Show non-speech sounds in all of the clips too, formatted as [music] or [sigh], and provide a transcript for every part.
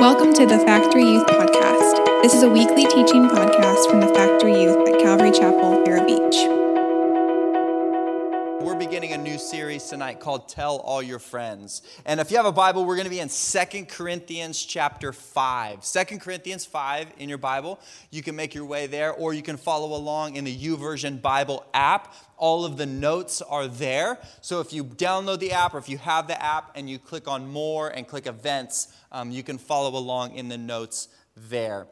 Welcome to the Factory Youth Podcast. This is a weekly teaching podcast from the Factory Youth at Calvary Chapel, Vero Beach. Beginning a new series tonight called Tell All Your Friends. And if you have a Bible, we're going to be in Second Corinthians chapter 5. 2 Corinthians 5 in your Bible. You can make your way there or you can follow along in the YouVersion Bible app. All of the notes are there. So if you download the app or if you have the app and you click on more and click events, um, you can follow along in the notes there.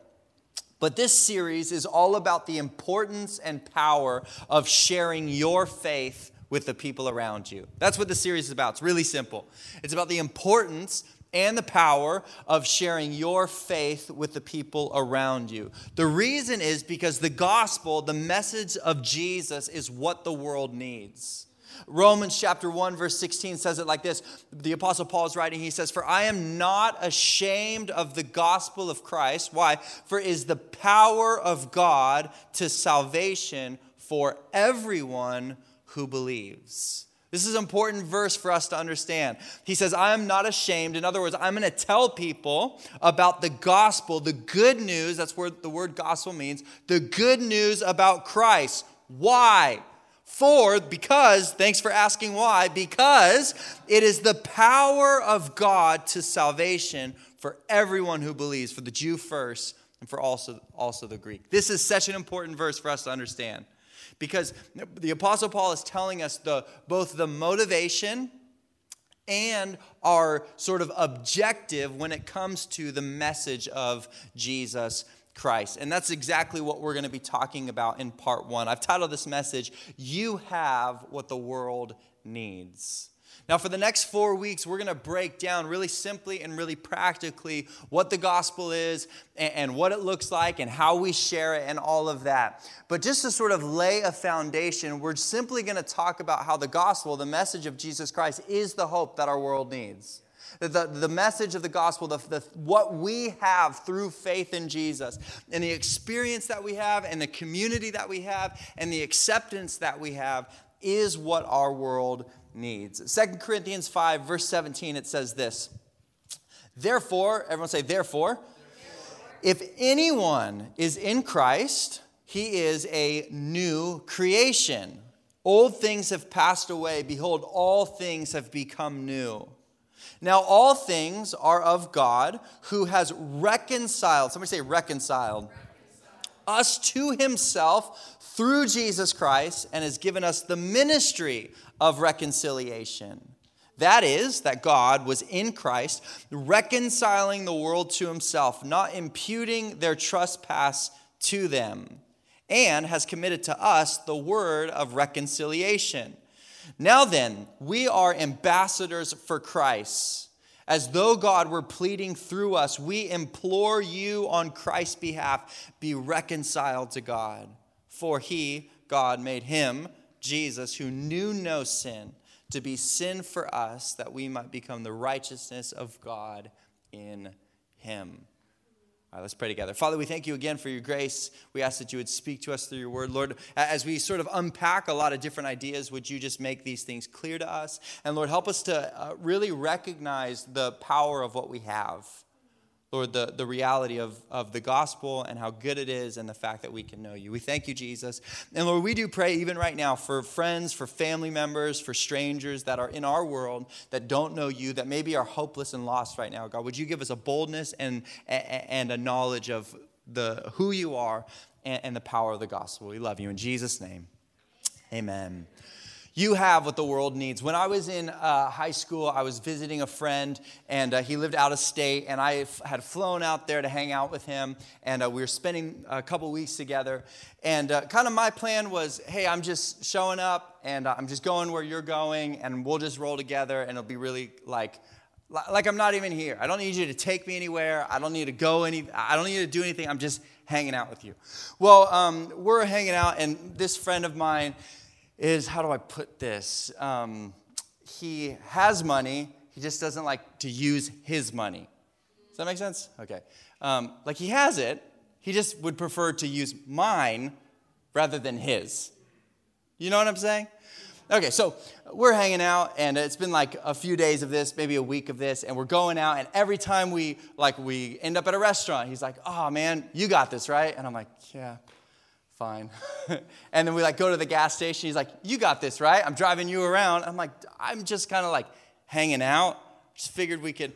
But this series is all about the importance and power of sharing your faith with the people around you. That's what the series is about. It's really simple. It's about the importance and the power of sharing your faith with the people around you. The reason is because the gospel, the message of Jesus, is what the world needs. Romans chapter 1, verse 16 says it like this. The Apostle Paul is writing, he says, For I am not ashamed of the gospel of Christ. Why? For is the power of God to salvation for everyone who believes. This is an important verse for us to understand. He says, I am not ashamed. In other words, I'm going to tell people about the gospel, the good news. That's where the word gospel means the good news about Christ. Why? For, because, thanks for asking why, because it is the power of God to salvation for everyone who believes, for the Jew first and for also, also the Greek. This is such an important verse for us to understand because the Apostle Paul is telling us the, both the motivation and our sort of objective when it comes to the message of Jesus Christ. And that's exactly what we're going to be talking about in part one. I've titled this message, You Have What the World Needs. Now, for the next four weeks, we're going to break down really simply and really practically what the gospel is and, and, what it looks like and how we share it and all of that. But just to sort of lay a foundation, we're simply going to talk about how the gospel, the message of Jesus Christ, is the hope that our world needs. The, the message of the gospel, the, the, what we have through faith in Jesus, and the experience that we have, and the community that we have, and the acceptance that we have is what our world needs. 2 Corinthians 5, verse 17, it says this Therefore, everyone say, therefore, if anyone is in Christ, he is a new creation. Old things have passed away. Behold, all things have become new. Now, all things are of God who has reconciled, somebody say reconciled, reconciled, us to himself through Jesus Christ and has given us the ministry of reconciliation. That is, that God was in Christ, reconciling the world to himself, not imputing their trespass to them, and has committed to us the word of reconciliation. Now then, we are ambassadors for Christ. As though God were pleading through us, we implore you on Christ's behalf be reconciled to God. For he, God, made him, Jesus, who knew no sin, to be sin for us, that we might become the righteousness of God in him. All right, let's pray together. Father, we thank you again for your grace. We ask that you would speak to us through your word. Lord, as we sort of unpack a lot of different ideas, would you just make these things clear to us? And Lord, help us to uh, really recognize the power of what we have. Lord, the, the reality of, of the gospel and how good it is and the fact that we can know you. We thank you, Jesus. And Lord, we do pray even right now for friends, for family members, for strangers that are in our world that don't know you, that maybe are hopeless and lost right now. God, would you give us a boldness and, and a knowledge of the, who you are and, and the power of the gospel? We love you. In Jesus' name, amen you have what the world needs. When I was in uh, high school, I was visiting a friend, and uh, he lived out of state, and I f- had flown out there to hang out with him, and uh, we were spending a couple weeks together. And uh, kind of my plan was, hey, I'm just showing up, and uh, I'm just going where you're going, and we'll just roll together, and it'll be really like like I'm not even here. I don't need you to take me anywhere. I don't need to go any. I don't need to do anything. I'm just hanging out with you. Well, um, we're hanging out, and this friend of mine is how do I put this? Um, he has money, he just doesn't like to use his money. Does that make sense? Okay. Um, like he has it, he just would prefer to use mine rather than his. You know what I'm saying? Okay, so we're hanging out, and it's been like a few days of this, maybe a week of this, and we're going out, and every time we like we end up at a restaurant, he's like, "Oh man, you got this, right?" And I'm like, "Yeah, fine." [laughs] and then we like go to the gas station. He's like, "You got this, right?" I'm driving you around. I'm like, I'm just kind of like hanging out. Just figured we could,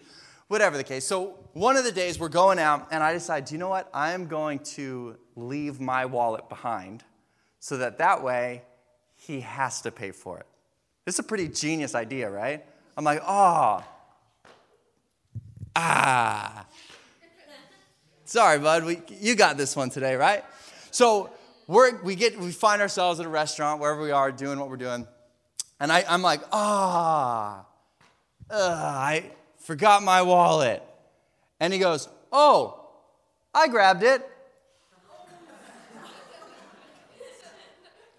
whatever the case. So one of the days we're going out, and I decide, do you know what? I'm going to leave my wallet behind, so that that way he has to pay for it. This is a pretty genius idea, right? I'm like, oh, ah. [laughs] Sorry, bud, we, you got this one today, right? So we're, we, get, we find ourselves at a restaurant, wherever we are, doing what we're doing. And I, I'm like, ah, oh, I forgot my wallet. And he goes, oh, I grabbed it.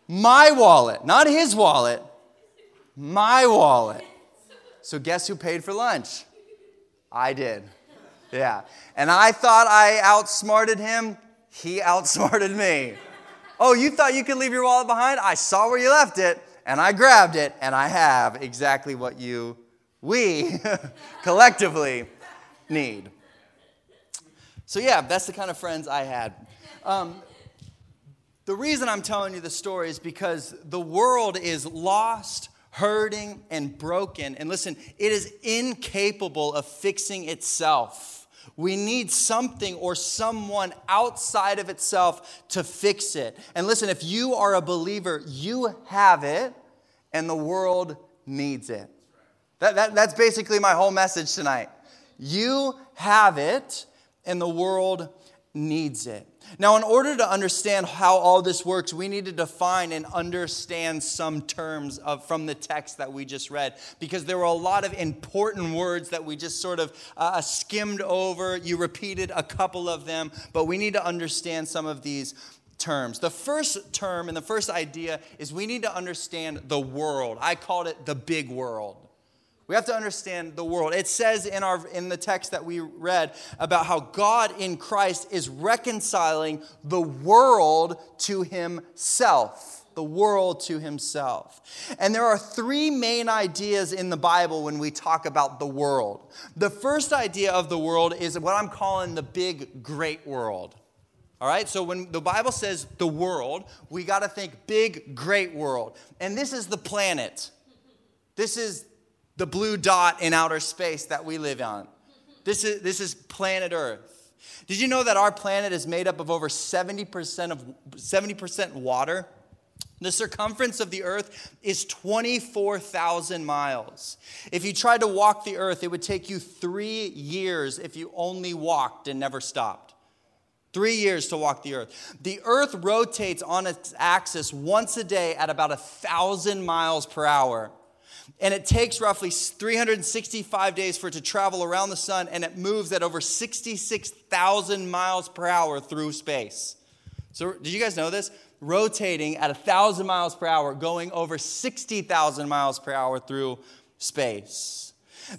My wallet, not his wallet, my wallet. So, guess who paid for lunch? I did. Yeah. And I thought I outsmarted him. He outsmarted me. Oh, you thought you could leave your wallet behind? I saw where you left it, and I grabbed it, and I have exactly what you, we, [laughs] collectively need. So, yeah, that's the kind of friends I had. Um, the reason I'm telling you the story is because the world is lost, hurting, and broken. And listen, it is incapable of fixing itself. We need something or someone outside of itself to fix it. And listen, if you are a believer, you have it, and the world needs it. That, that, that's basically my whole message tonight. You have it, and the world needs it. Now, in order to understand how all this works, we need to define and understand some terms of, from the text that we just read, because there were a lot of important words that we just sort of uh, skimmed over. You repeated a couple of them, but we need to understand some of these terms. The first term and the first idea is we need to understand the world. I called it the big world. We have to understand the world. It says in, our, in the text that we read about how God in Christ is reconciling the world to himself. The world to himself. And there are three main ideas in the Bible when we talk about the world. The first idea of the world is what I'm calling the big, great world. All right, so when the Bible says the world, we got to think big, great world. And this is the planet. This is the blue dot in outer space that we live on. This is, this is planet Earth. Did you know that our planet is made up of over 70% of 70% water? The circumference of the earth is 24,000 miles. If you tried to walk the earth, it would take you three years if you only walked and never stopped. Three years to walk the earth. The earth rotates on its axis once a day at about a thousand miles per hour. And it takes roughly 365 days for it to travel around the sun, and it moves at over 66,000 miles per hour through space. So, did you guys know this? Rotating at 1,000 miles per hour, going over 60,000 miles per hour through space.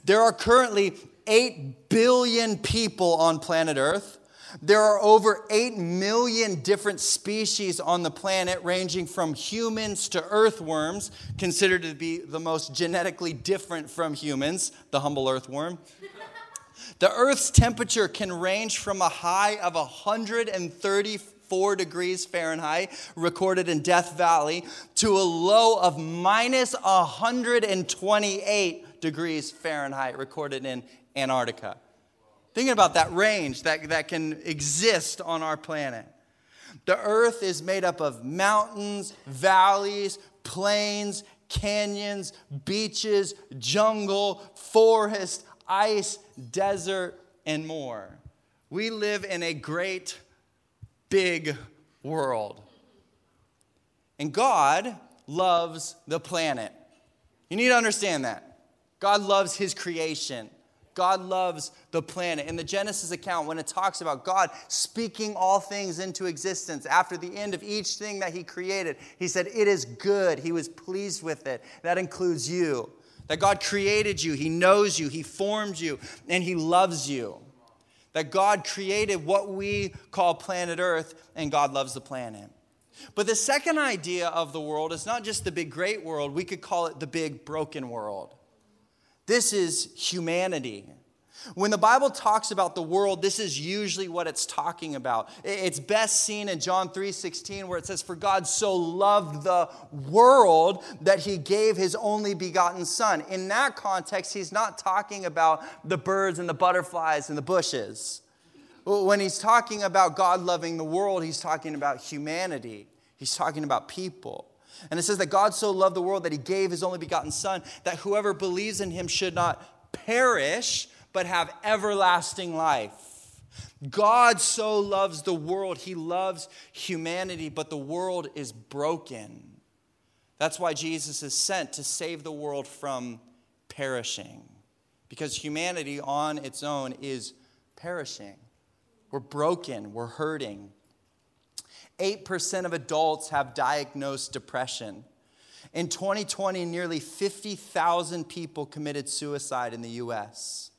There are currently 8 billion people on planet Earth. There are over 8 million different species on the planet, ranging from humans to earthworms, considered to be the most genetically different from humans, the humble earthworm. the Earth's temperature can range from a high of 134 degrees Fahrenheit, recorded in Death Valley, to a low of minus 128 degrees Fahrenheit, recorded in Antarctica. Thinking about that range that, that can exist on our planet. The earth is made up of mountains, valleys, plains, canyons, beaches, jungle, forest, ice, desert, and more. We live in a great, big world. And God loves the planet. You need to understand that. God loves His creation. God loves the planet. In the Genesis account, when it talks about God speaking all things into existence after the end of each thing that He created, He said, It is good. He was pleased with it. That includes you. That God created you, He knows you, He formed you, and He loves you. That God created what we call planet Earth, and God loves the planet. But the second idea of the world is not just the big great world, we could call it the big broken world. This is humanity. When the Bible talks about the world, this is usually what it's talking about. It's best seen in John 3:16 where it says for God so loved the world that he gave his only begotten son. In that context, he's not talking about the birds and the butterflies and the bushes. When he's talking about God loving the world, he's talking about humanity. He's talking about people. And it says that God so loved the world that he gave his only begotten son that whoever believes in him should not perish but have everlasting life. God so loves the world, He loves humanity, but the world is broken. That's why Jesus is sent to save the world from perishing, because humanity on its own is perishing. We're broken, we're hurting. 8% of adults have diagnosed depression. In 2020, nearly 50,000 people committed suicide in the US.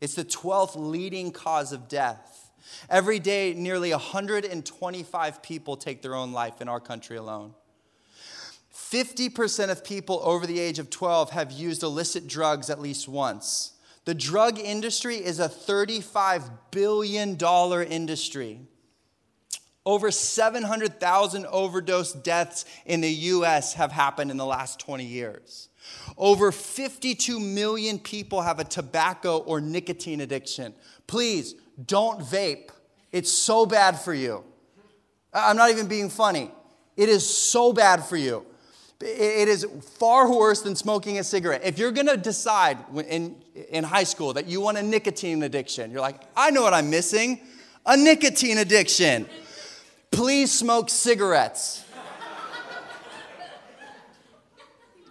It's the 12th leading cause of death. Every day, nearly 125 people take their own life in our country alone. 50% of people over the age of 12 have used illicit drugs at least once. The drug industry is a $35 billion industry. Over 700,000 overdose deaths in the US have happened in the last 20 years. Over 52 million people have a tobacco or nicotine addiction. Please don't vape. It's so bad for you. I'm not even being funny. It is so bad for you. It is far worse than smoking a cigarette. If you're gonna decide in, in high school that you want a nicotine addiction, you're like, I know what I'm missing a nicotine addiction. Please smoke cigarettes.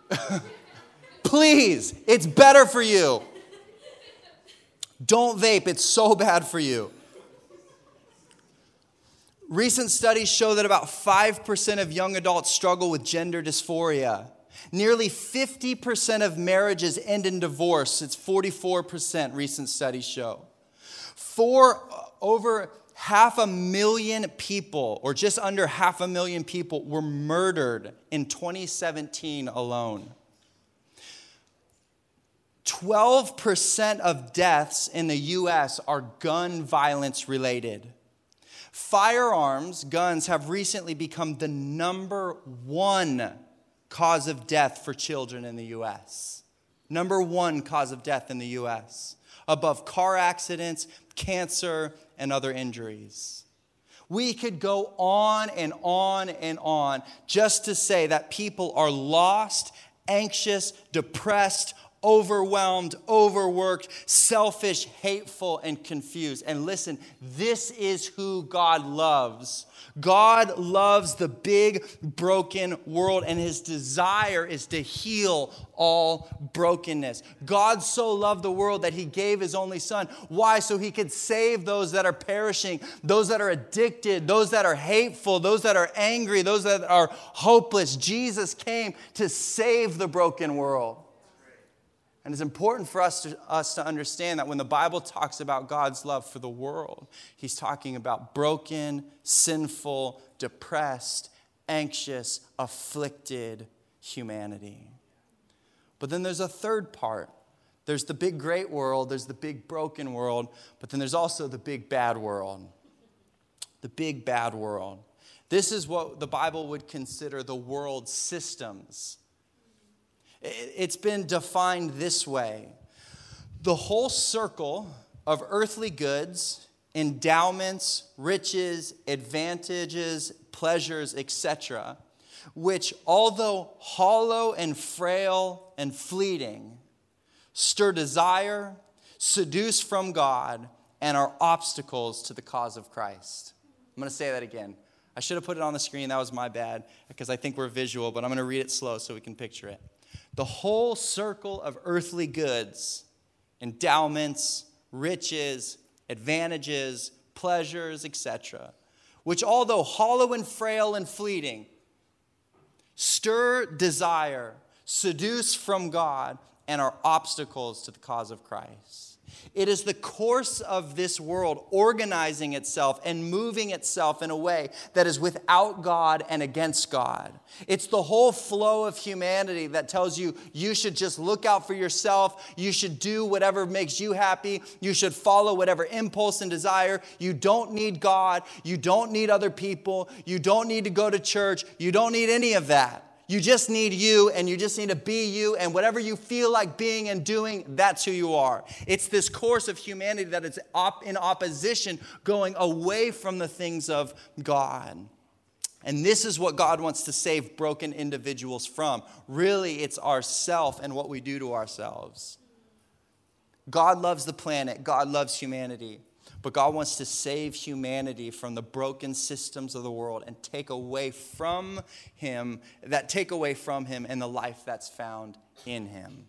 [laughs] Please, it's better for you. Don't vape, it's so bad for you. Recent studies show that about 5% of young adults struggle with gender dysphoria. Nearly 50% of marriages end in divorce. It's 44%, recent studies show. For over half a million people, or just under half a million people, were murdered in 2017 alone. 12% of deaths in the US are gun violence related. Firearms, guns, have recently become the number one cause of death for children in the US. Number one cause of death in the US, above car accidents, cancer, and other injuries. We could go on and on and on just to say that people are lost, anxious, depressed, overwhelmed, overworked, selfish, hateful, and confused. And listen, this is who God loves. God loves the big, broken world, and his desire is to heal all brokenness. God so loved the world that he gave his only son. Why? So he could save those that are perishing, those that are addicted, those that are hateful, those that are angry, those that are hopeless. Jesus came to save the broken world. And it's important for us to, us to understand that when the Bible talks about God's love for the world, He's talking about broken, sinful, depressed, anxious, afflicted humanity. But then there's a third part. There's the big great world, there's the big broken world, but then there's also the big bad world. The big bad world. This is what the Bible would consider the world systems it's been defined this way the whole circle of earthly goods, endowments, riches, advantages, pleasures, etc., which, although hollow and frail and fleeting, stir desire, seduce from God, and are obstacles to the cause of Christ. I'm going to say that again. I should have put it on the screen. That was my bad because I think we're visual, but I'm going to read it slow so we can picture it the whole circle of earthly goods, endowments, riches, advantages, pleasures, etc., which, although hollow and frail and fleeting, stir desire, seduce from God, and are obstacles to the cause of Christ. It is the course of this world organizing itself and moving itself in a way that is without God and against God. It's the whole flow of humanity that tells you you should just look out for yourself, you should do whatever makes you happy, you should follow whatever impulse and desire. You don't need God, you don't need other people, you don't need to go to church, you don't need any of that. You just need you and you just need to be you, and whatever you feel like being and doing, that's who you are. It's this course of humanity that is op- in opposition, going away from the things of God. And this is what God wants to save broken individuals from. Really, it's ourself and what we do to ourselves. God loves the planet, God loves humanity. But God wants to save humanity from the broken systems of the world and take away from him, that take away from him and the life that's found in him.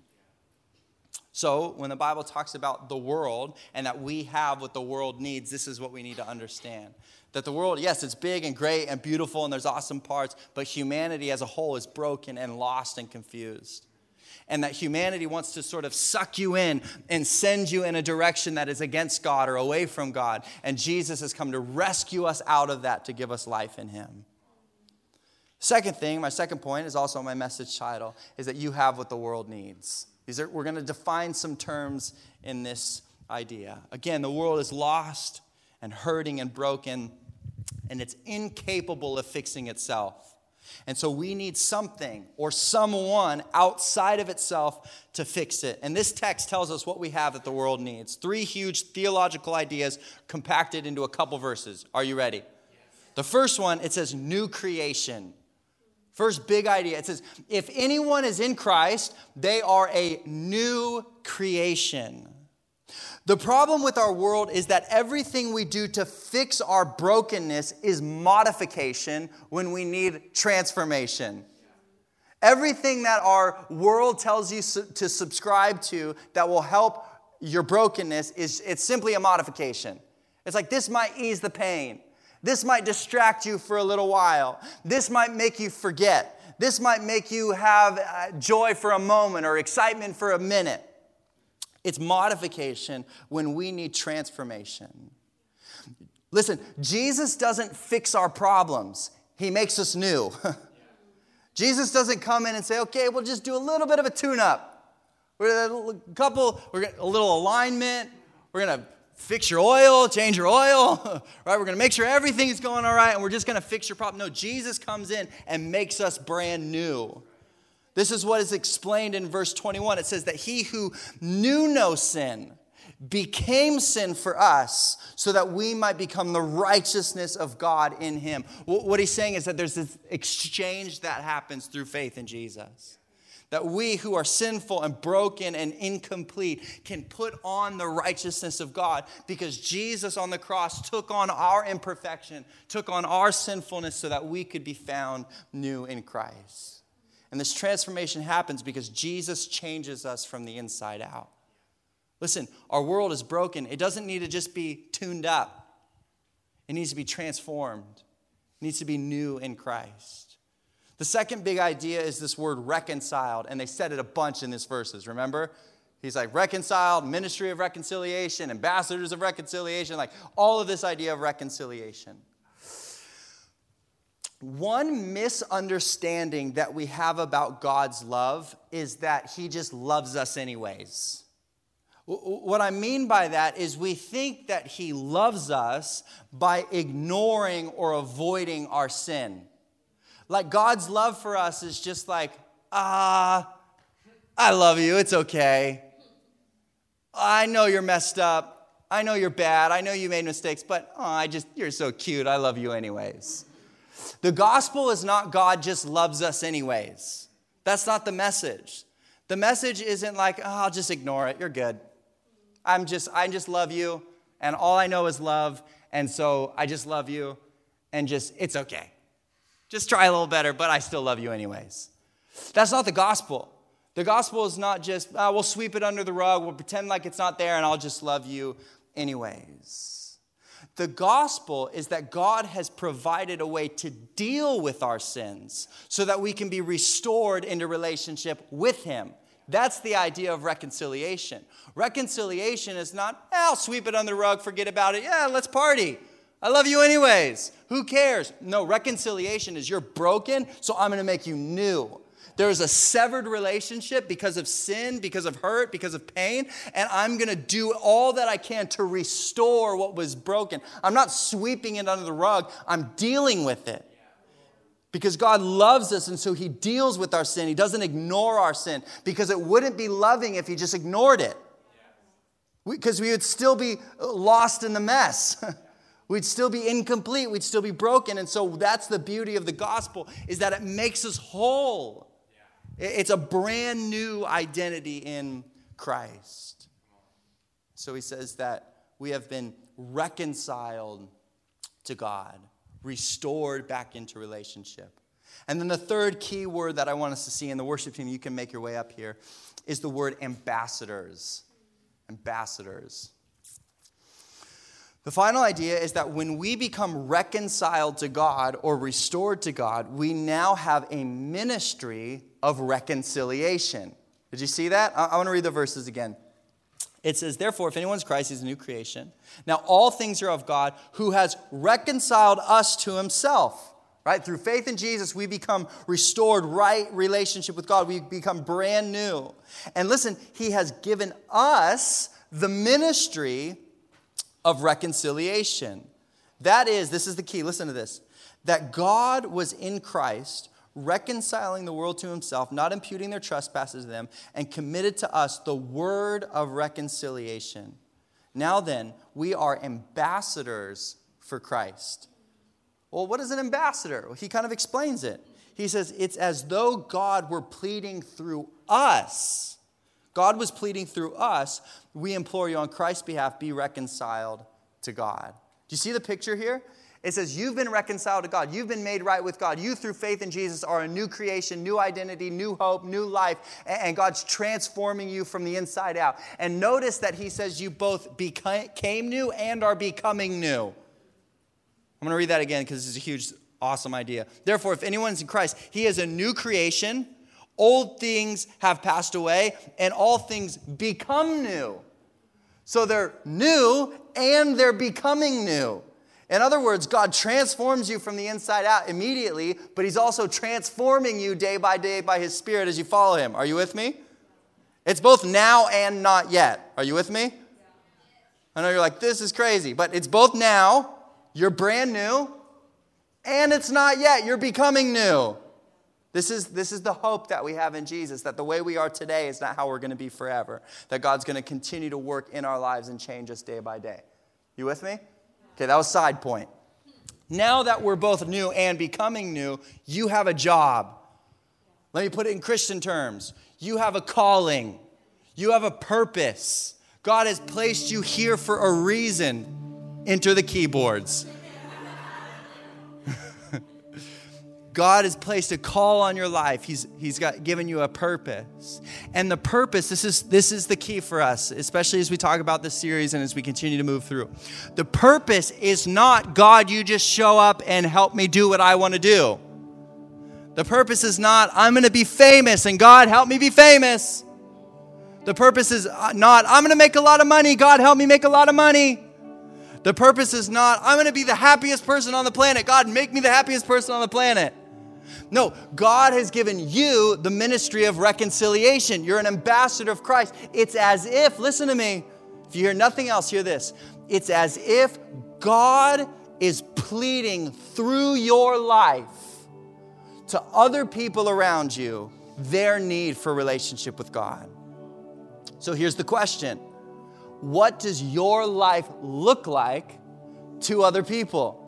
So, when the Bible talks about the world and that we have what the world needs, this is what we need to understand. That the world, yes, it's big and great and beautiful and there's awesome parts, but humanity as a whole is broken and lost and confused and that humanity wants to sort of suck you in and send you in a direction that is against God or away from God. And Jesus has come to rescue us out of that to give us life in Him. Second thing, my second point is also my message title, is that you have what the world needs. These are, we're going to define some terms in this idea. Again, the world is lost and hurting and broken, and it's incapable of fixing itself. And so we need something or someone outside of itself to fix it. And this text tells us what we have that the world needs. Three huge theological ideas compacted into a couple verses. Are you ready? Yes. The first one, it says new creation. First big idea it says, if anyone is in Christ, they are a new creation. The problem with our world is that everything we do to fix our brokenness is modification when we need transformation. Everything that our world tells you to subscribe to that will help your brokenness is it's simply a modification. It's like this might ease the pain. This might distract you for a little while. This might make you forget. This might make you have uh, joy for a moment or excitement for a minute. It's modification when we need transformation. Listen, Jesus doesn't fix our problems, He makes us new. [laughs] Jesus doesn't come in and say, okay, we'll just do a little bit of a tune up. We're a couple, we're a little alignment. We're going to fix your oil, change your oil, [laughs] right? We're going to make sure everything is going all right and we're just going to fix your problem. No, Jesus comes in and makes us brand new. This is what is explained in verse 21. It says that he who knew no sin became sin for us so that we might become the righteousness of God in him. What he's saying is that there's this exchange that happens through faith in Jesus. That we who are sinful and broken and incomplete can put on the righteousness of God because Jesus on the cross took on our imperfection, took on our sinfulness so that we could be found new in Christ. And this transformation happens because Jesus changes us from the inside out. Listen, our world is broken. It doesn't need to just be tuned up, it needs to be transformed, it needs to be new in Christ. The second big idea is this word reconciled, and they said it a bunch in these verses, remember? He's like reconciled, ministry of reconciliation, ambassadors of reconciliation, like all of this idea of reconciliation. One misunderstanding that we have about God's love is that He just loves us anyways. What I mean by that is we think that He loves us by ignoring or avoiding our sin. Like God's love for us is just like, ah, I love you, it's okay. I know you're messed up. I know you're bad. I know you made mistakes, but oh, I just, you're so cute. I love you anyways. The gospel is not God just loves us anyways. That's not the message. The message isn't like, oh, I'll just ignore it. You're good. I'm just, I just love you, and all I know is love, and so I just love you, and just, it's okay. Just try a little better, but I still love you anyways. That's not the gospel. The gospel is not just, oh, we'll sweep it under the rug, we'll pretend like it's not there, and I'll just love you anyways. The gospel is that God has provided a way to deal with our sins so that we can be restored into relationship with Him. That's the idea of reconciliation. Reconciliation is not, eh, I'll sweep it under the rug, forget about it. Yeah, let's party. I love you anyways. Who cares? No, reconciliation is you're broken, so I'm going to make you new. There's a severed relationship because of sin, because of hurt, because of pain, and I'm going to do all that I can to restore what was broken. I'm not sweeping it under the rug, I'm dealing with it. Because God loves us, and so He deals with our sin. He doesn't ignore our sin because it wouldn't be loving if He just ignored it. Because we, we would still be lost in the mess. [laughs] We'd still be incomplete. We'd still be broken. And so that's the beauty of the gospel is that it makes us whole. It's a brand new identity in Christ. So he says that we have been reconciled to God, restored back into relationship. And then the third key word that I want us to see in the worship team, you can make your way up here, is the word ambassadors. Ambassadors. The final idea is that when we become reconciled to God or restored to God, we now have a ministry of reconciliation. Did you see that? I, I want to read the verses again. It says, Therefore, if anyone's Christ, he's a new creation. Now, all things are of God who has reconciled us to himself. Right? Through faith in Jesus, we become restored right relationship with God. We become brand new. And listen, he has given us the ministry of reconciliation. That is, this is the key, listen to this that God was in Christ, reconciling the world to himself, not imputing their trespasses to them, and committed to us the word of reconciliation. Now then, we are ambassadors for Christ. Well, what is an ambassador? He kind of explains it. He says, It's as though God were pleading through us God was pleading through us. We implore you on Christ's behalf, be reconciled to God. Do you see the picture here? It says, You've been reconciled to God. You've been made right with God. You, through faith in Jesus, are a new creation, new identity, new hope, new life. And God's transforming you from the inside out. And notice that He says you both became new and are becoming new. I'm going to read that again because is a huge, awesome idea. Therefore, if anyone's in Christ, He is a new creation. Old things have passed away, and all things become new. So they're new and they're becoming new. In other words, God transforms you from the inside out immediately, but He's also transforming you day by day by His Spirit as you follow Him. Are you with me? It's both now and not yet. Are you with me? I know you're like, this is crazy, but it's both now, you're brand new, and it's not yet, you're becoming new. This is, this is the hope that we have in Jesus that the way we are today is not how we're going to be forever. That God's going to continue to work in our lives and change us day by day. You with me? Okay, that was side point. Now that we're both new and becoming new, you have a job. Let me put it in Christian terms. You have a calling. You have a purpose. God has placed you here for a reason. Enter the keyboards. God has placed a call on your life. He's, he's got, given you a purpose. And the purpose, this is, this is the key for us, especially as we talk about this series and as we continue to move through. The purpose is not, God, you just show up and help me do what I want to do. The purpose is not, I'm going to be famous and God, help me be famous. The purpose is uh, not, I'm going to make a lot of money. God, help me make a lot of money. The purpose is not, I'm going to be the happiest person on the planet. God, make me the happiest person on the planet. No, God has given you the ministry of reconciliation. You're an ambassador of Christ. It's as if, listen to me, if you hear nothing else, hear this. It's as if God is pleading through your life to other people around you their need for relationship with God. So here's the question What does your life look like to other people?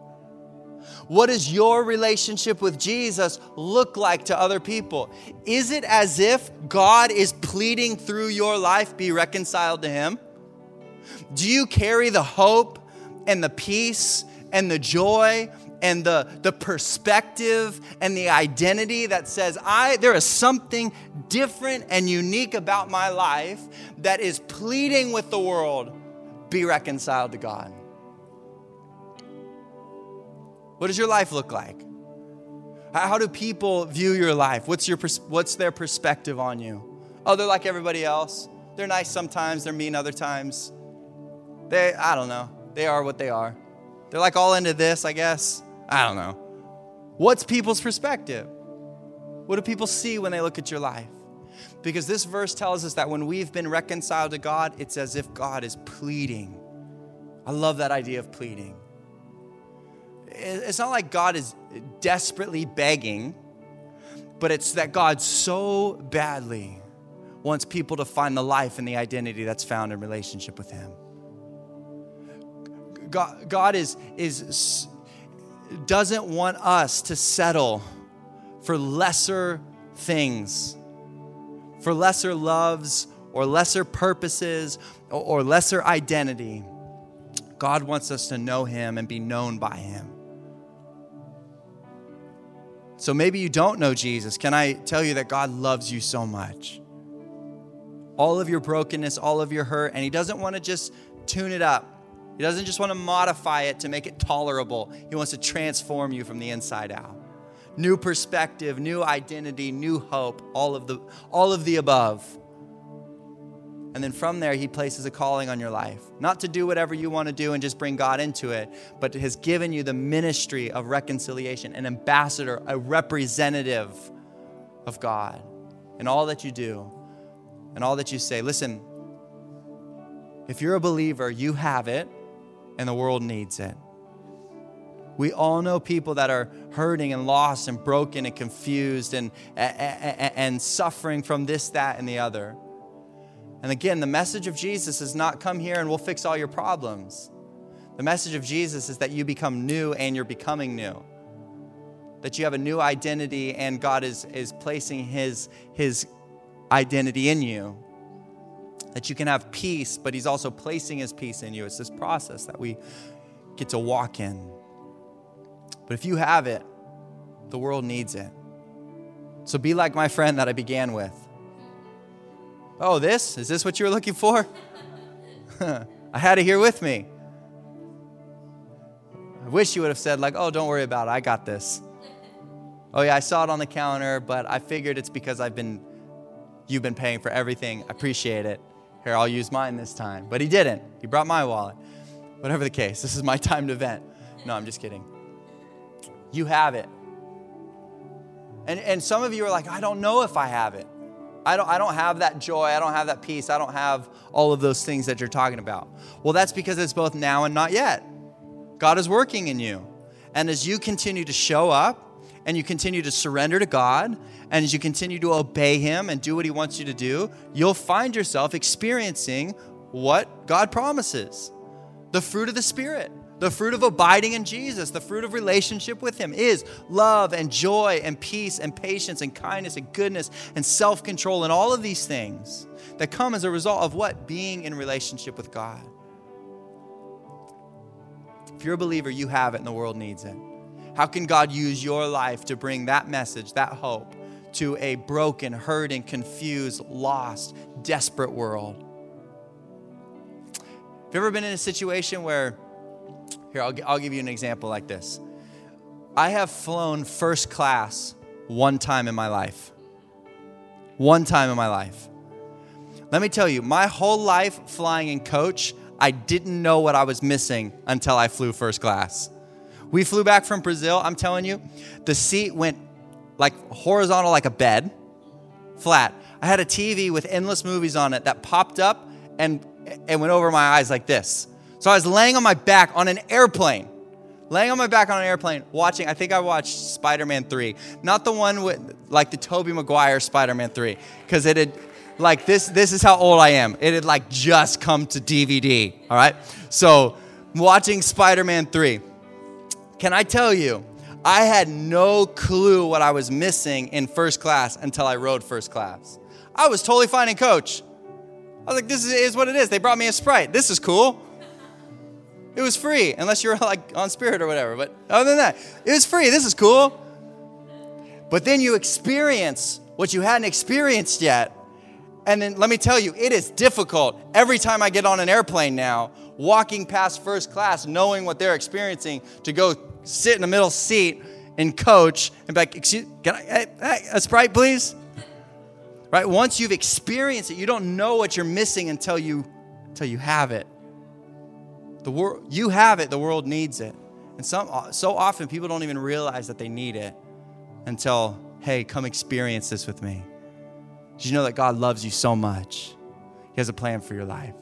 What does your relationship with Jesus look like to other people? Is it as if God is pleading through your life, be reconciled to Him? Do you carry the hope and the peace and the joy and the, the perspective and the identity that says, I, there is something different and unique about my life that is pleading with the world, be reconciled to God? What does your life look like? How do people view your life? What's, your, what's their perspective on you? Oh, they're like everybody else. They're nice sometimes, they're mean other times. They, I don't know. They are what they are. They're like all into this, I guess. I don't know. What's people's perspective? What do people see when they look at your life? Because this verse tells us that when we've been reconciled to God, it's as if God is pleading. I love that idea of pleading. It's not like God is desperately begging, but it's that God so badly wants people to find the life and the identity that's found in relationship with Him. God, God is, is, doesn't want us to settle for lesser things, for lesser loves or lesser purposes or, or lesser identity. God wants us to know Him and be known by Him. So maybe you don't know Jesus. Can I tell you that God loves you so much? All of your brokenness, all of your hurt, and He doesn't want to just tune it up. He doesn't just want to modify it to make it tolerable. He wants to transform you from the inside out. New perspective, new identity, new hope, all of the all of the above. And then from there, he places a calling on your life. Not to do whatever you want to do and just bring God into it, but has given you the ministry of reconciliation, an ambassador, a representative of God in all that you do and all that you say. Listen, if you're a believer, you have it, and the world needs it. We all know people that are hurting and lost and broken and confused and, and, and suffering from this, that, and the other. And again, the message of Jesus is not come here and we'll fix all your problems. The message of Jesus is that you become new and you're becoming new. That you have a new identity and God is, is placing his, his identity in you. That you can have peace, but He's also placing His peace in you. It's this process that we get to walk in. But if you have it, the world needs it. So be like my friend that I began with. Oh, this? Is this what you were looking for? [laughs] I had it here with me. I wish you would have said, like, oh, don't worry about it. I got this. Oh, yeah, I saw it on the counter, but I figured it's because I've been, you've been paying for everything. I appreciate it. Here, I'll use mine this time. But he didn't. He brought my wallet. Whatever the case, this is my [laughs] time to vent. No, I'm just kidding. You have it. And, and some of you are like, I don't know if I have it. I don't, I don't have that joy. I don't have that peace. I don't have all of those things that you're talking about. Well, that's because it's both now and not yet. God is working in you. And as you continue to show up and you continue to surrender to God and as you continue to obey Him and do what He wants you to do, you'll find yourself experiencing what God promises the fruit of the Spirit. The fruit of abiding in Jesus, the fruit of relationship with Him is love and joy and peace and patience and kindness and goodness and self control and all of these things that come as a result of what? Being in relationship with God. If you're a believer, you have it and the world needs it. How can God use your life to bring that message, that hope, to a broken, hurting, confused, lost, desperate world? Have you ever been in a situation where here, I'll, I'll give you an example like this. I have flown first class one time in my life. One time in my life. Let me tell you, my whole life flying in coach, I didn't know what I was missing until I flew first class. We flew back from Brazil. I'm telling you, the seat went like horizontal, like a bed, flat. I had a TV with endless movies on it that popped up and, and went over my eyes like this. So I was laying on my back on an airplane, laying on my back on an airplane, watching. I think I watched Spider Man 3, not the one with like the Tobey Maguire Spider Man 3, because it had like this this is how old I am. It had like just come to DVD. All right. So watching Spider Man 3. Can I tell you, I had no clue what I was missing in first class until I rode first class. I was totally fine in coach. I was like, this is what it is. They brought me a Sprite. This is cool. It was free, unless you're [laughs] like on spirit or whatever. But other than that, it was free. This is cool. But then you experience what you hadn't experienced yet. And then let me tell you, it is difficult every time I get on an airplane now, walking past first class, knowing what they're experiencing, to go sit in the middle seat and coach and be like, excuse, can I, a Sprite, please? Right? Once you've experienced it, you don't know what you're missing until you until you have it. The world you have it, the world needs it. And some so often people don't even realize that they need it until, hey, come experience this with me. Did you know that God loves you so much? He has a plan for your life.